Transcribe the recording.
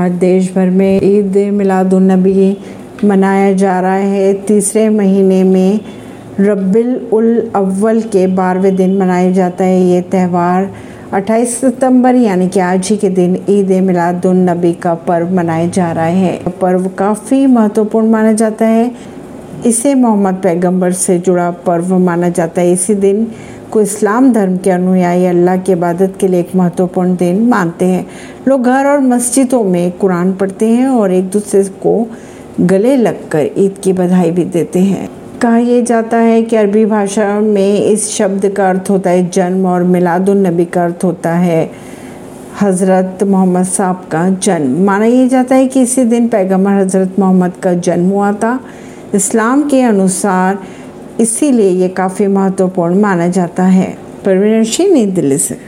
आज देश भर में ईद मिलादुलनबी मनाया जा रहा है। तीसरे महीने में रब्बिल उल अव्वल के बारहवें दिन मनाया जाता है। ये त्यौहार 28 सितंबर, यानी कि आज ही के दिन ईद मिलादुलनबी का पर्व मनाया जा रहा है। पर्व काफ़ी महत्वपूर्ण माना जाता है। इसे मोहम्मद पैगंबर से जुड़ा पर्व माना जाता है। इसी दिन को इस्लाम धर्म के अनुयायी अल्लाह की इबादत के लिए एक महत्वपूर्ण दिन मानते हैं। लोग घर और मस्जिदों में कुरान पढ़ते हैं और एक दूसरे को गले लगकर ईद की बधाई भी देते हैं। कहा यह जाता है कि अरबी भाषा में इस शब्द का अर्थ होता है जन्म और मिलादुलनबी का अर्थ होता है हज़रत मोहम्मद साहब का जन्म। माना यह जाता है कि इसी दिन पैगंबर हज़रत मोहम्मद का जन्म हुआ था। इस्लाम के अनुसार इसीलिए ये काफ़ी महत्वपूर्ण माना जाता है। परवीन सिंह नई दिल्ली से।